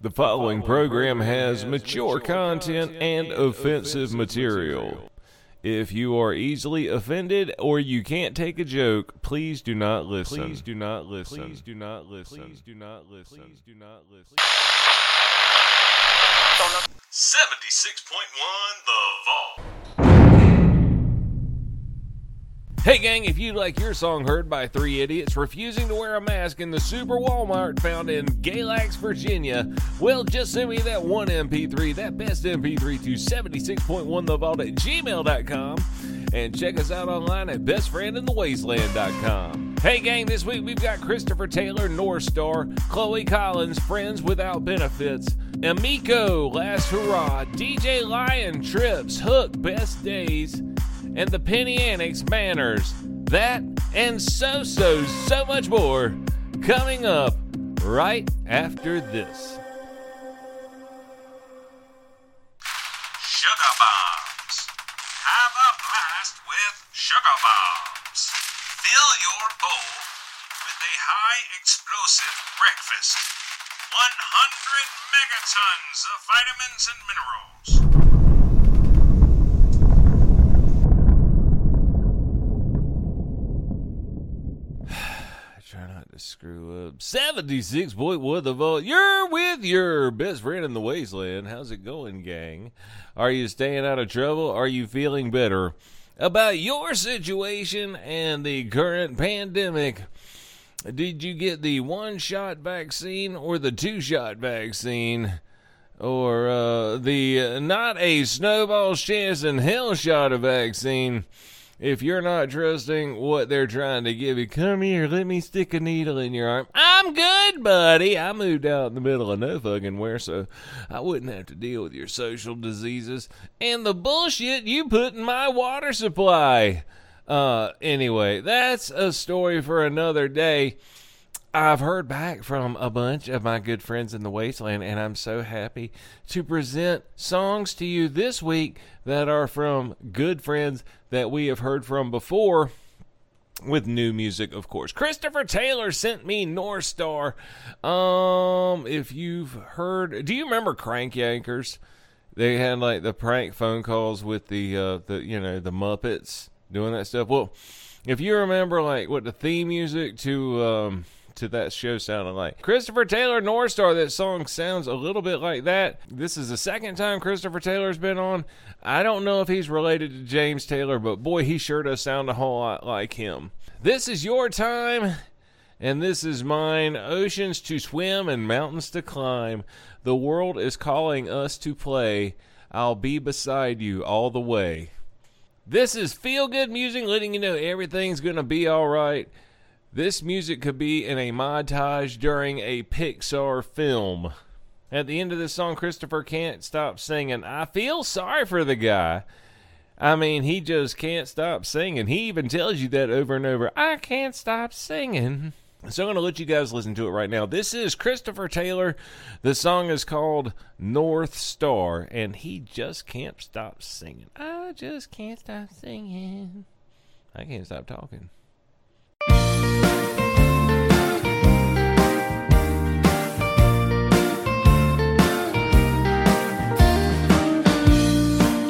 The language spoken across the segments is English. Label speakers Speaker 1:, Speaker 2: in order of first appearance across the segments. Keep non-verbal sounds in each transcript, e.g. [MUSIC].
Speaker 1: The following program has mature content and offensive material. If you are easily offended or you can't take a joke, please do not listen. Please do not listen. Please do not listen. Please do not listen. Please do not listen.
Speaker 2: 76.1 The Vault.
Speaker 1: Hey gang, if you'd like your song heard by three idiots refusing to wear a mask in the Super Walmart found in Galax, Virginia, well, just send me that one MP3, that best MP3 to 76.1thevault at gmail.com and check us out online at bestfriendinthewasteland.com. Hey gang, this week we've got Christopher Taylor, North Star, Chloe Collins, Friends Without Benefits, Amico, Last Hurrah, DJ Lion, Trips, Hook, Best Days, and the Penny Annex Manners. That and so, so, so much more coming up right after this.
Speaker 2: Sugar Bombs. Have a blast with Sugar Bombs. Fill your bowl with a high explosive breakfast. 100 megatons of vitamins and minerals.
Speaker 1: 76.1 The Vault. You're with your best friend in the wasteland. How's it going, gang? Are you staying out of trouble? Are you feeling better about your situation and the current pandemic? Did you get the one shot vaccine or the two shot vaccine? Or uh, the uh, not a snowball's chance in hell shot of vaccine? If you're not trusting what they're trying to give you, come here, let me stick a needle in your arm. I'm good, buddy. I moved out in the middle of no fucking where, so I wouldn't have to deal with your social diseases and the bullshit you put in my water supply. Uh, anyway, that's a story for another day. I've heard back from a bunch of my good friends in the wasteland, and I'm so happy to present songs to you this week that are from good friends that we have heard from before with new music, of course. Christopher Taylor sent me North Star. Um, if you've heard, do you remember Crank Yankers? They had like the prank phone calls with the uh, the you know the Muppets doing that stuff. Well, if you remember like what the theme music to um to that show sounded like. Christopher Taylor North Star, that song sounds a little bit like that. This is the second time Christopher Taylor's been on. I don't know if he's related to James Taylor, but boy, he sure does sound a whole lot like him. This is your time, and this is mine. Oceans to swim and mountains to climb. The world is calling us to play. I'll be beside you all the way. This is feel good music, letting you know everything's going to be all right. This music could be in a montage during a Pixar film. At the end of this song, Christopher can't stop singing. I feel sorry for the guy. I mean, he just can't stop singing. He even tells you that over and over. I can't stop singing. So I'm going to let you guys listen to it right now. This is Christopher Taylor. The song is called North Star, and he just can't stop singing. I just can't stop singing. I can't stop talking.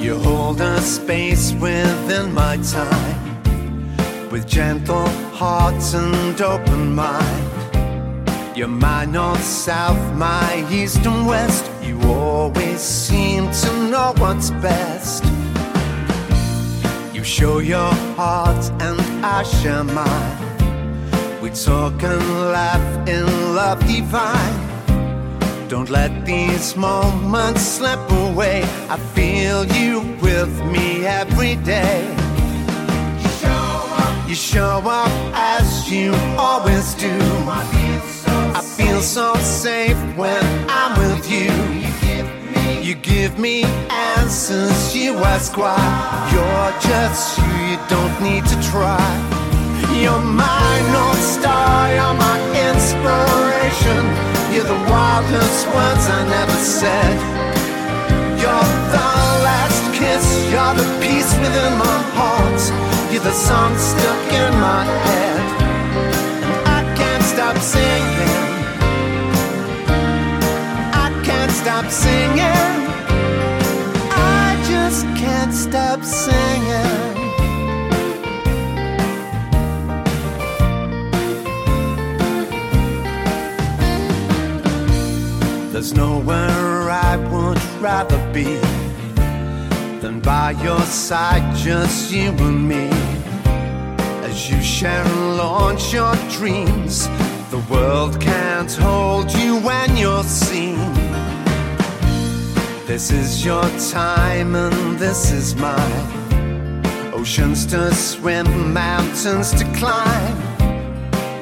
Speaker 3: You hold a space within my time with gentle heart and open mind. You're my north, south, my east and west. You always seem to know what's best. You show your heart and I share mine. We talk and laugh in love divine. Don't let these moments slip away. I feel you with me every day. You show up you show up as you always do. I feel so safe when I'm with you. You give me answers, you ask why. You're just you, you don't need to try. You're my North Star, you're my inspiration. You're the wildest words I never said. You're the last kiss, you're the peace within my heart. You're the song stuck in my head. And I can't stop singing. I can't stop singing. I just can't stop singing. There's nowhere I would rather be than by your side, just you and me. As you share and launch your dreams, the world can't hold you when you're seen. This is your time and this is mine. Oceans to swim, mountains to climb.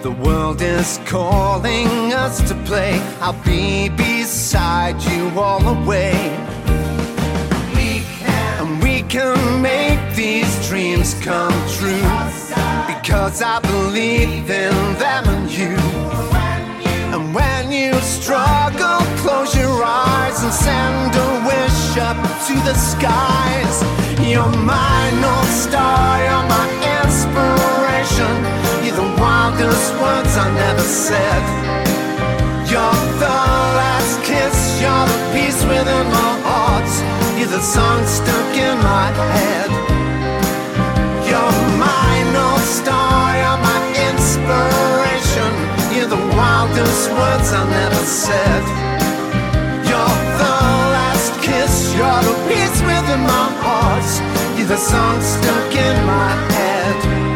Speaker 3: The world is calling us to play. I'll be beside you all the way. We can, and we can make these dreams come true. Because I believe in them and you. And when you struggle, close your eyes and send a wish up to the skies. You're my North Star, you're my inspiration. Wildest words I never said. You're the last kiss, you're the peace within my heart. You're the song stuck in my head. You're my North Star, you're my inspiration. You're the wildest words I never said. You're the last kiss, you're the peace within my heart. You're the song stuck in my head.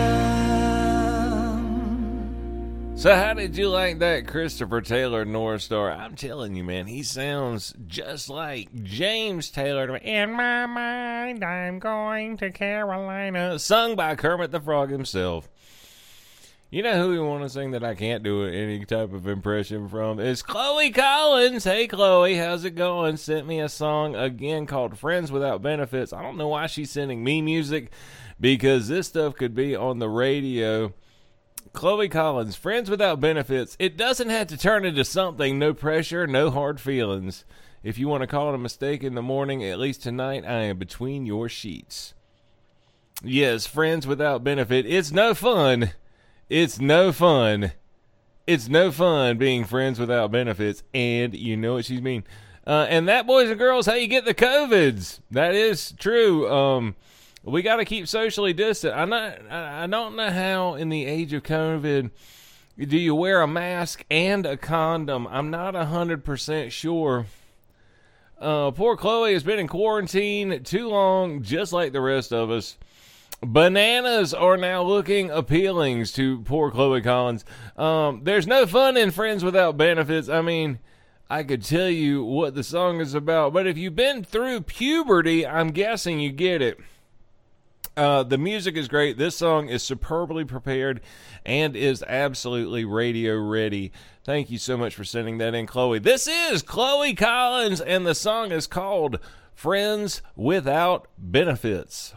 Speaker 1: So, how did you like that Christopher Taylor North Star? I'm telling you, man, he sounds just like James Taylor. In my mind, I'm going to Carolina, sung by Kermit the Frog himself. You know who we want to sing that I can't do any type of impression from? Is Chloe Collins. Hey, Chloe, how's it going? Sent me a song again called Friends Without Benefits. I don't know why she's sending me music because this stuff could be on the radio. Chloe Collins, Friends Without Benefits. It doesn't have to turn into something. No pressure, no hard feelings. If you want to call it a mistake in the morning, at least tonight, I am between your sheets. Yes, Friends Without Benefit. It's no fun. It's no fun. It's no fun being friends without benefits. And you know what she's mean. Uh, and that, boys and girls, how you get the COVIDs. That is true. Um, we got to keep socially distant. I'm not. I I don't know how in the age of COVID do you wear a mask and a condom. I'm not hundred percent sure. Uh, poor Chloe has been in quarantine too long, just like the rest of us. Bananas are now looking appealing to poor Chloe Collins. Um, there's no fun in Friends Without Benefits. I mean, I could tell you what the song is about, but if you've been through puberty, I'm guessing you get it. Uh, the music is great. This song is superbly prepared and is absolutely radio ready. Thank you so much for sending that in, Chloe. This is Chloe Collins, and the song is called Friends Without Benefits.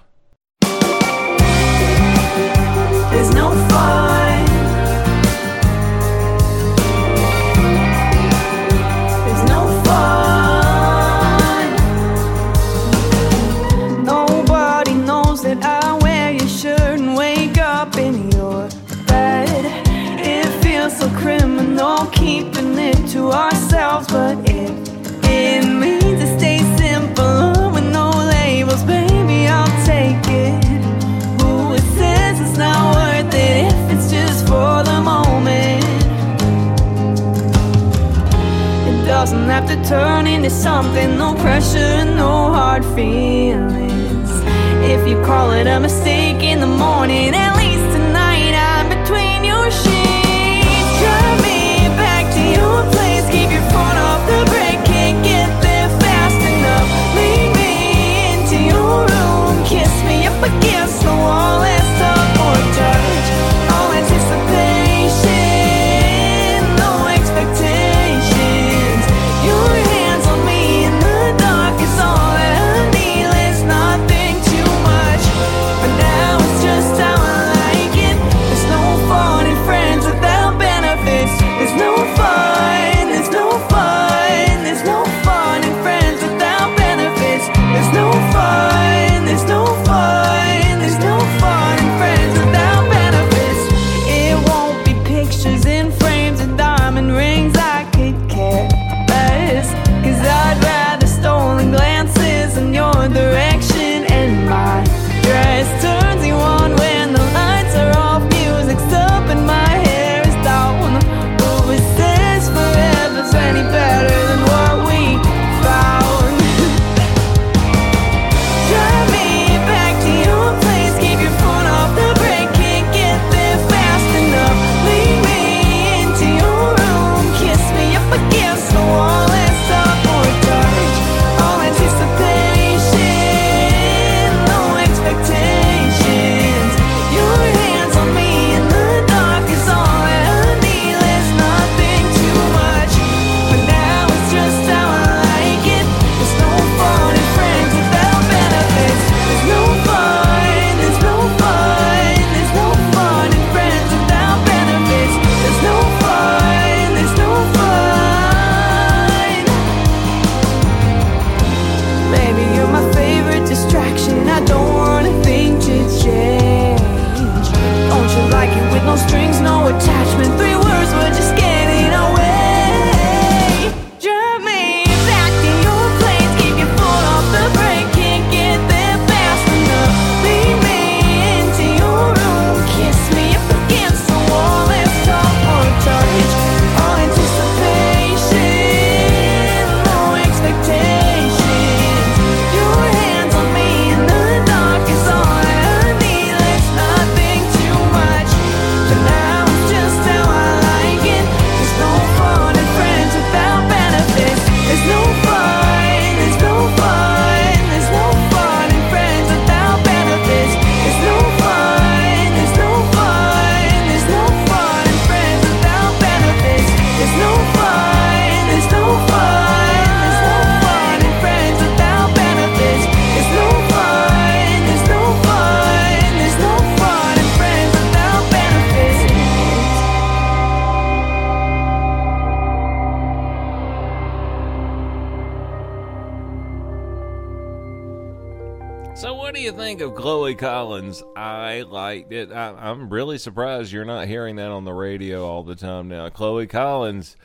Speaker 4: It. I,
Speaker 1: I'm really surprised you're not hearing that on the radio all the time now. Chloe Collins.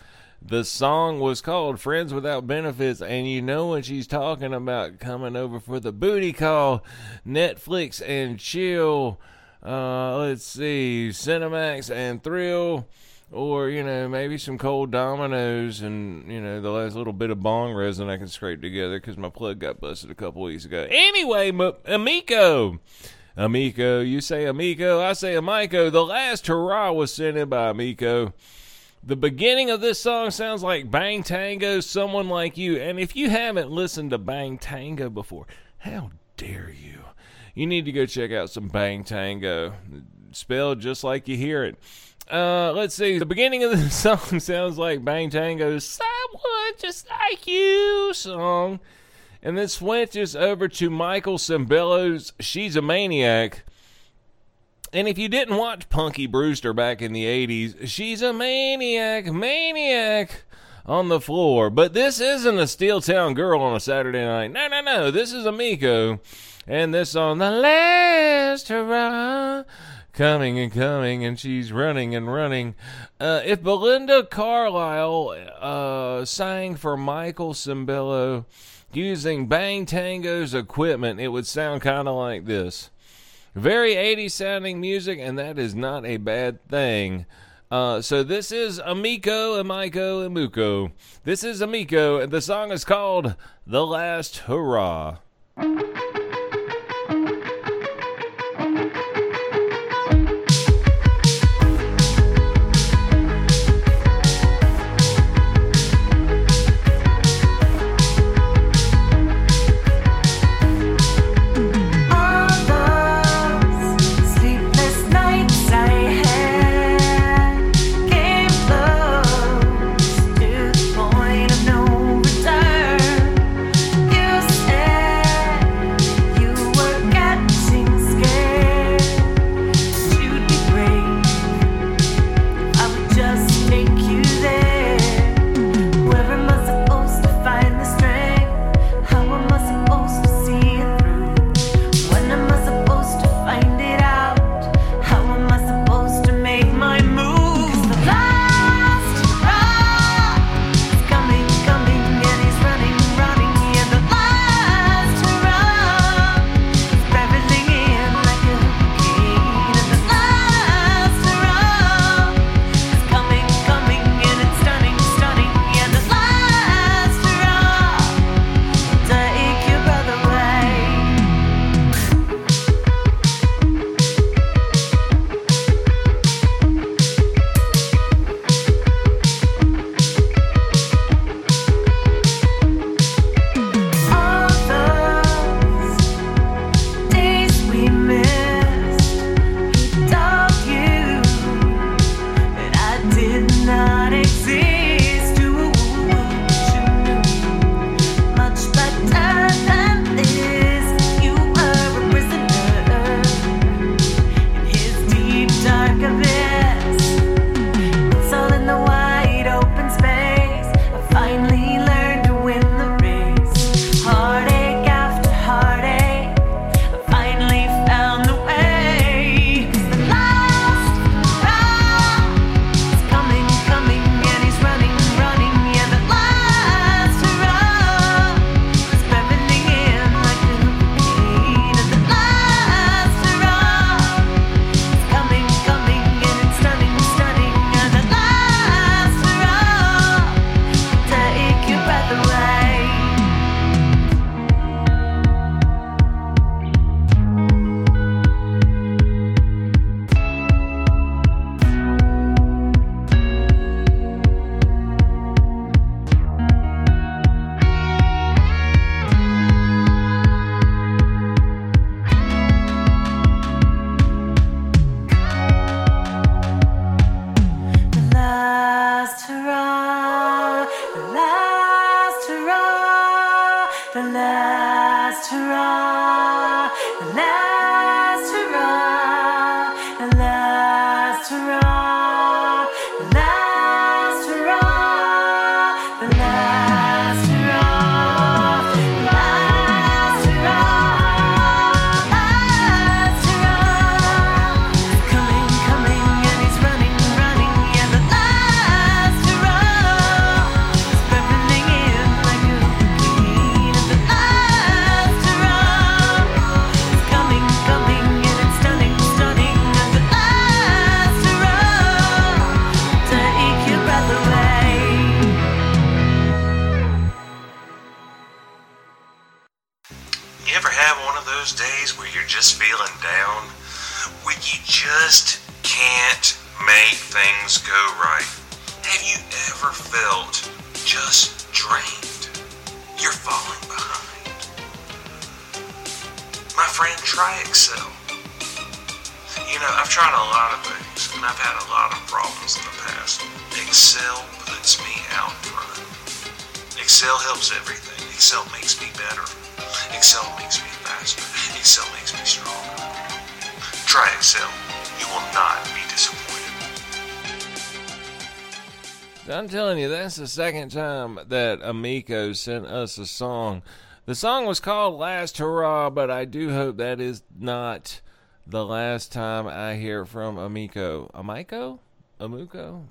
Speaker 1: The song was called Friends Without Benefits, and you know when she's talking about coming over for the booty call, Netflix and chill. Uh, let's see, Cinemax and Thrill, or you know maybe some cold dominoes and you know the last little bit of bong resin I can scrape together because my plug got busted a couple weeks ago. Anyway, M- Amico. Amico, you say Amico, I say Amico. The last hurrah was sent in by Amico. The beginning of this song sounds like Bang Tango, Someone Like You. And if you haven't listened to Bang Tango before, how dare you? You need to go check out some Bang Tango, spelled just like you hear it. Uh, let's see. The beginning of the [LAUGHS] song sounds like Bang Tango's Someone Just Like You song. And then switches over to Michael Sembello's She's a Maniac. And if you didn't watch Punky Brewster back in the 80s, she's a maniac, maniac on the floor. But this isn't a Steel Town girl on a Saturday night. No, no, no. This is Amico. And this on the last hurrah. Coming and coming, and she's running and running. Uh, if Belinda Carlisle uh, sang for Michael Sembello using Bang Tango's equipment, it would sound kind of like this. Very 80s sounding music, and that is not a bad thing. Uh, so this is Amico, Amico, Amuko. This is Amico, and the song is called The Last Hurrah.
Speaker 2: Excel puts me out front. Excel helps everything. Excel makes me better. Excel makes me faster. Excel makes me stronger. Try Excel. You will not be disappointed.
Speaker 1: I'm telling you, that's the second time that Amico sent us a song. The song was called Last Hurrah, but I do hope that is not the last time I hear from Amico. Amico? Amuko?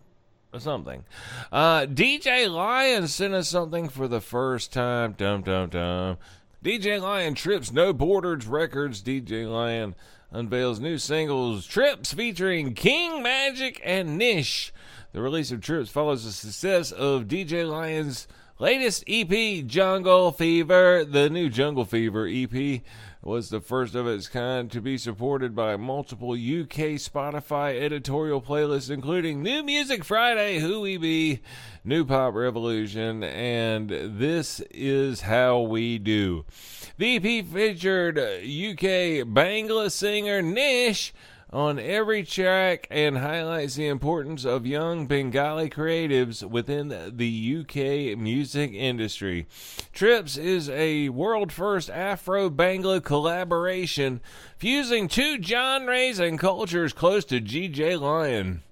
Speaker 1: Something. Uh, DJ Lion sent us something for the first time. Dum dum dum. DJ Lion trips No Borders Records. DJ Lion unveils new singles Trips featuring King Magic and Nish. The release of Trips follows the success of DJ Lion's latest EP, Jungle Fever. The new Jungle Fever EP was the first of its kind to be supported by multiple UK Spotify editorial playlists, including New Music Friday, Who We Be, New Pop Revolution, and This Is How We Do. The EP featured UK Bangla singer Nish on every track and highlights the importance of young Bengali creatives within the UK music industry. Trips is a world first Afro Bangla collaboration fusing two genres and cultures close to GJ Lion.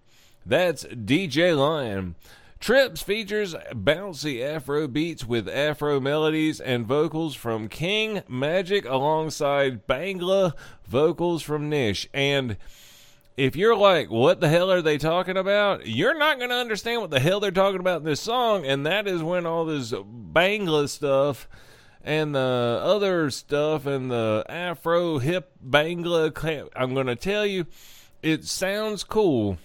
Speaker 1: That's DJ Lion. Trips features bouncy Afro beats with Afro melodies and vocals from King Magic alongside Bangla vocals from Nish. And if you're like, what the hell are they talking about? You're not going to understand what the hell they're talking about in this song. And that is when all this Bangla stuff and the other stuff and the Afro hip Bangla, I'm going to tell you, it sounds cool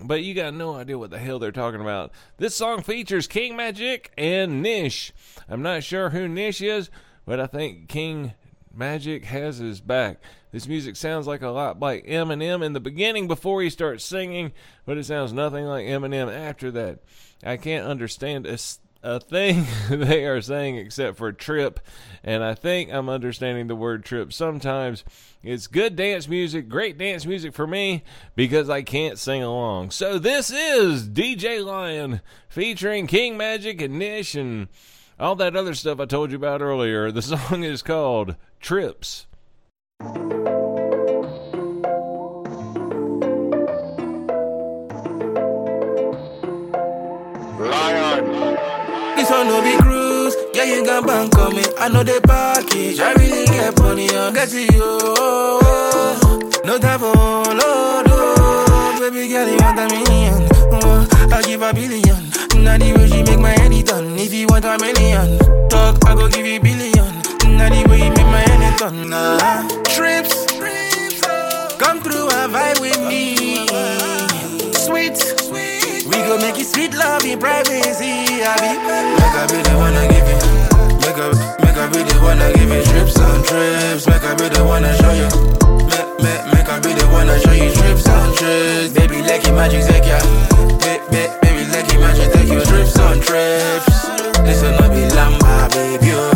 Speaker 1: but you got no idea what the hell they're talking about. This song features King Magic and Nish. I'm not sure who Nish is, but I think King Magic has his back. This music sounds like a lot like Eminem in the beginning before he starts singing, but it sounds nothing like Eminem after that. I can't understand a, a thing [LAUGHS] they are saying except for trip, and I think I'm understanding the word trip sometimes it's good dance music, great dance music for me because I can't sing along. So this is DJ Lion featuring King Magic and Nish and all that other stuff I told you about earlier. The [LAUGHS] song is called Trips.
Speaker 5: One no be cruise, yeah you got bank me. I know the package, I really get money, I get to you. No for no, no, baby girl you want a million, uh, I give a billion. Now the way she make my head done. If you want a million, talk I go give you billion. Now the way you make my head done. Nah. Trips, come through and vibe with me. Go make it sweet love in privacy. I be make I be the one to give it. Make a make I be the one to give you trips on trips. Make I be the one to show you. Make make make I be the one to show you trips on trips. Baby, like magic take ya. Baby, baby, like magic take you trips on trips. Listen, no be lamba, baby. Oh.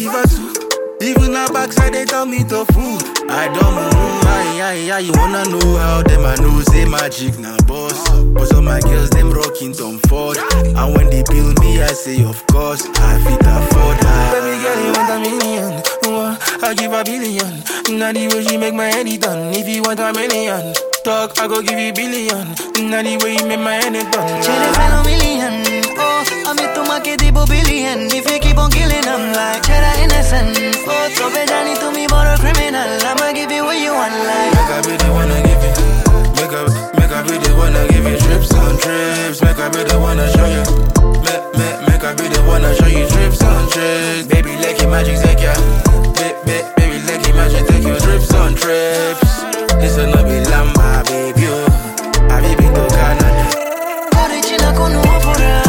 Speaker 5: give a two. Even a backside, they tell me to fool. I don't move, aye, aye, yeah. You wanna know how them I know, say magic, now boss. But all my girls, them rocking Tom Ford. And when they build me, I say, of course, I fit afford. her. Baby girl, you want a million? I give a billion. Now the way she make my head done. If you want a million, talk, I go give you billion. Now the way you make my head done.
Speaker 6: She follow million. আমি তোমাকে দিব billion if you keep on killing um like ছেড়া innocent ও তবে জানি তুমি বড় criminal I'ma give you what you want like
Speaker 5: Make I be the one to give it. Make a, make a be the one to give you trips on trips. Make a be the one to show you. Make, make, make a be the one to show you trips on trips. Baby, let your magic take ya. Baby, baby, let your magic take you trips on trips. This will not be lamba, baby. Oh. Habibi to Canada.
Speaker 6: Oricina con nuovora Niye jabu tumage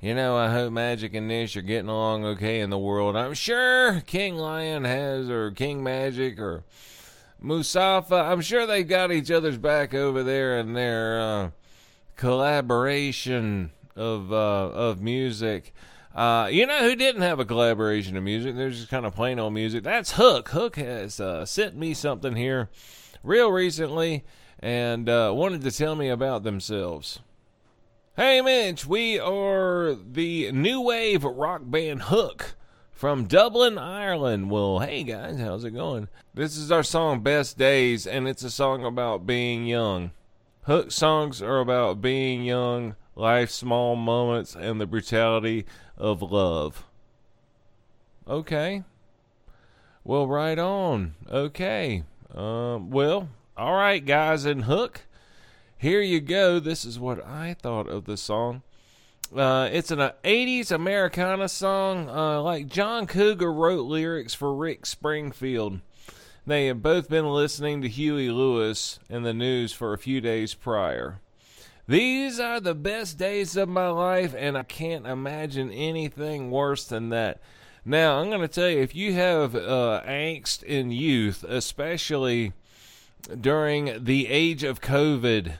Speaker 1: you know, I hope Magic and Nish are getting along okay in the world. I'm sure King Lion has, or King Magic, or Musafa. I'm sure they've got each other's back over there in their uh, collaboration of, uh, of music. Uh, you know who didn't have a collaboration of music? They're just kind of plain old music. That's Hook. Hook has uh, sent me something here real recently and uh, wanted to tell me about themselves. Hey, Mitch, we are the new wave rock band Hook from Dublin, Ireland. Well, hey guys, how's it going? This is our song Best Days, and it's a song about being young. Hook songs are about being young, life's small moments, and the brutality of love. Okay. Well, right on. Okay. Um, well, all right, guys, and Hook. Here you go. This is what I thought of the song. Uh, it's an uh, 80s Americana song. Uh, like John Cougar wrote lyrics for Rick Springfield. They had both been listening to Huey Lewis and the News for a few days prior. These are the best days of my life, and I can't imagine anything worse than that. Now, I'm going to tell you if you have uh, angst in youth, especially during the age of COVID,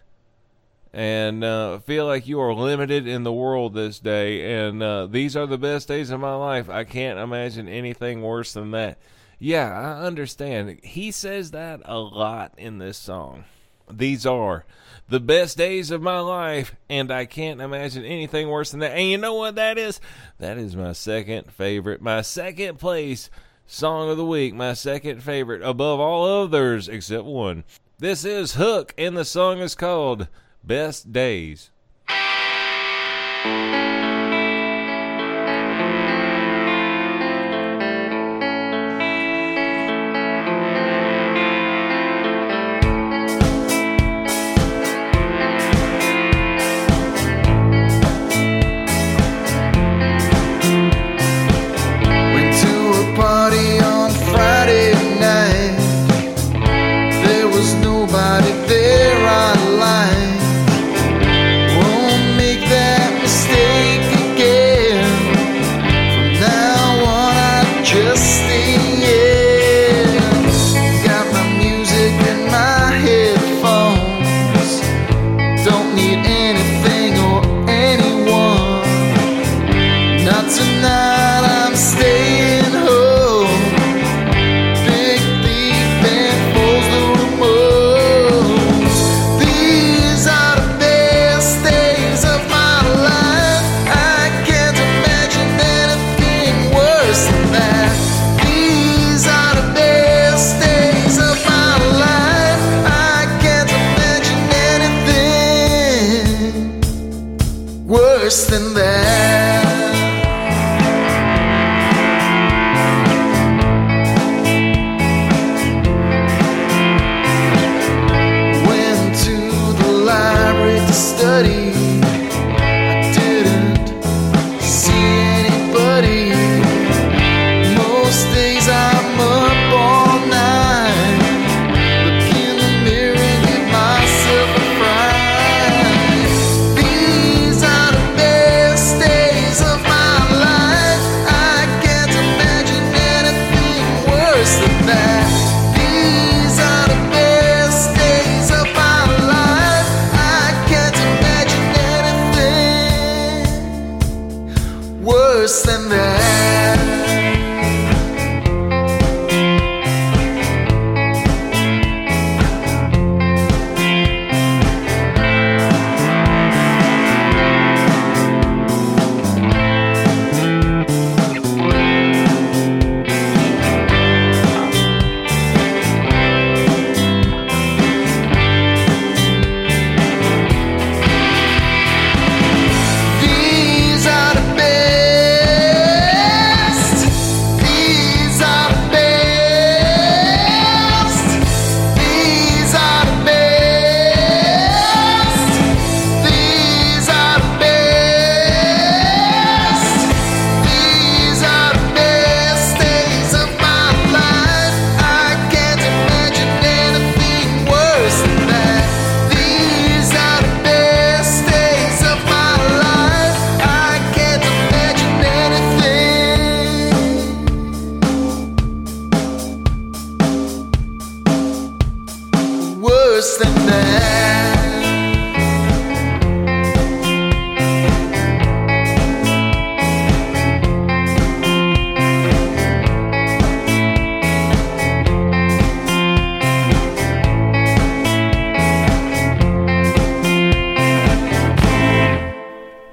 Speaker 1: and uh, feel like you are limited in the world this day, and uh, these are the best days of my life, I can't imagine anything worse than that. Yeah, I understand. He says that a lot in this song. These are the best days of my life, and I can't imagine anything worse than that. And you know what that is? That is my second favorite, my second place song of the week, my second favorite above all others except one. This is Hook, and the song is called Best Days.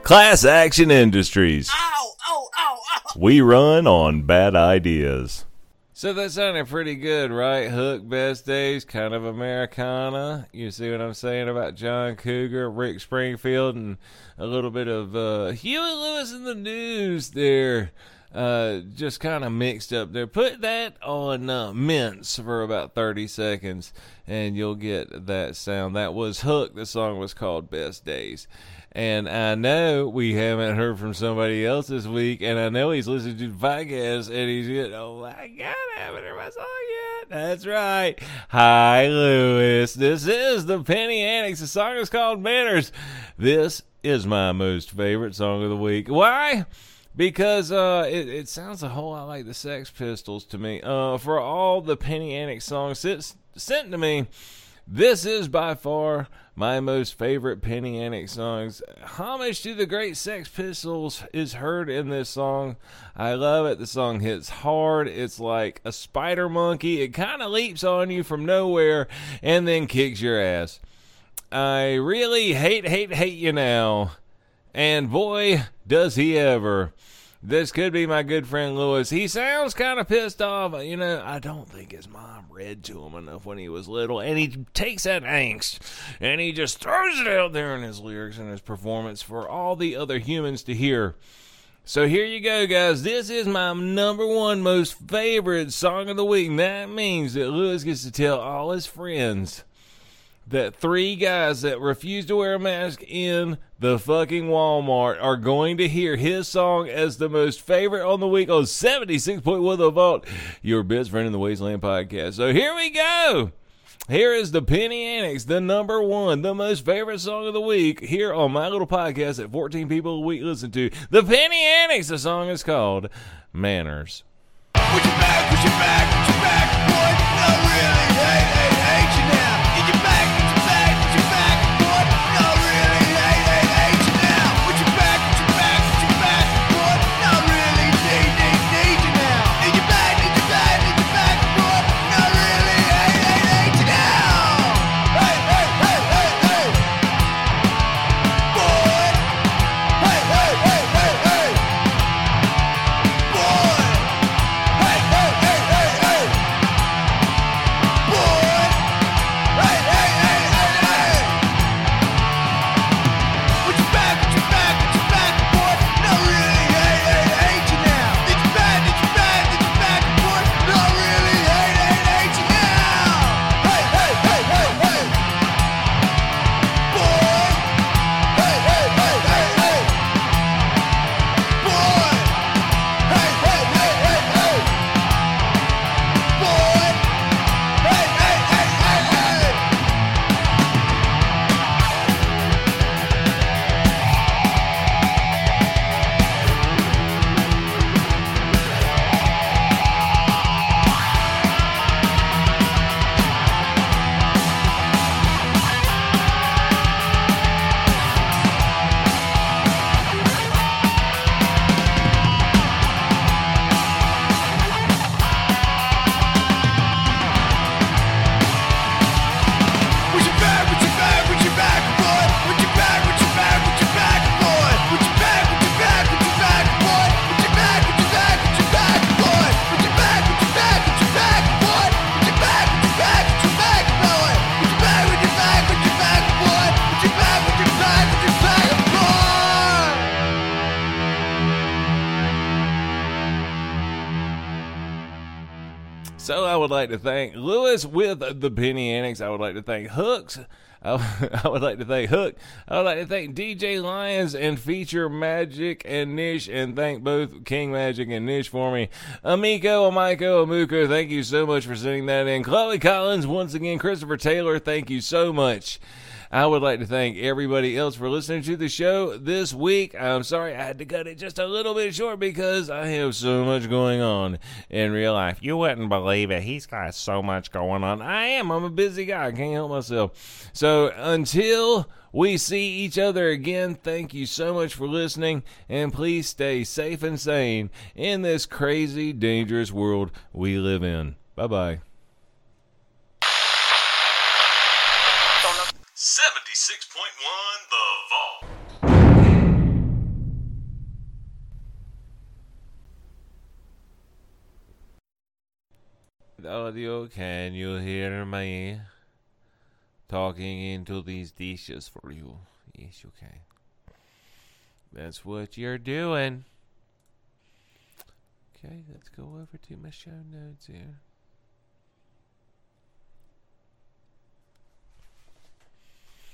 Speaker 1: Class Action Industries. We run on bad ideas. So that sounded pretty good, right? Hook, Best Days, kind of Americana. You see what I'm saying about John Cougar, Rick Springfield, and a little bit of uh, Huey Lewis and the News there. Uh, just kind of mixed up there. Put that on uh, mints for about 30 seconds, and you'll get that sound. That was Hook. The song was called Best Days. And I know we haven't heard from somebody else this week, and I know he's listening to the podcast, and he's getting, oh my God, I haven't heard my song yet. That's right. Hi, Lewis. This is the Penny Annex. The song is called Manners. This is my most favorite song of the week. Why? Because uh, it, it sounds a whole lot like the Sex Pistols to me. Uh, for all the Penny Annex songs sent, sent to me, this is by far my most favorite Penny Annex songs. Homage to the great Sex Pistols is heard in this song. I love it. The song hits hard. It's like a spider monkey. It kind of leaps on you from nowhere and then kicks your ass. I really hate, hate, hate you now. And boy, does he ever. This could be my good friend Lewis. He sounds kind of pissed off. You know, I don't think his mom read to him enough when he was little. And he takes that angst and he just throws it out there in his lyrics and his performance for all the other humans to hear. So here you go, guys. This is my number one most favorite song of the week. And that means that Lewis gets to tell all his friends that three guys that refuse to wear a mask in the fucking Walmart are going to hear his song as the most favorite on the week on 76.1 The Vault, your best friend in the Wasteland podcast. So here we go. Here is the Penny Annex, the number one, the most favorite song of the week here on my little podcast that 14 people a week listen to. The Penny Annex, the song is called Manners.
Speaker 7: Back, back, back,
Speaker 1: to thank. Lewis with the Penny Annex. I would like to thank Hooks. I would [LAUGHS] like to thank Hook. I would like to thank DJ Lions and Feature Magic and Nish and thank both King Magic and Nish for me. Amico, Amiko, Amuko, thank you so much for sending that in. Chloe Collins, once again, Christopher Taylor, thank you so much. I would like to thank everybody else for listening to the show this week. I'm sorry I had to cut it just a little bit short because I have so much going on in real life. You wouldn't believe it. He's got so much going on. I am. I'm a busy guy. I can't help myself. So until we see each other again, thank you so much for listening. And please stay safe and sane in this crazy, dangerous world we live in. Bye bye. Audio. Can you hear me talking into these dishes for you? Yes, you can. That's what you're doing. Okay, let's go over to my show notes here.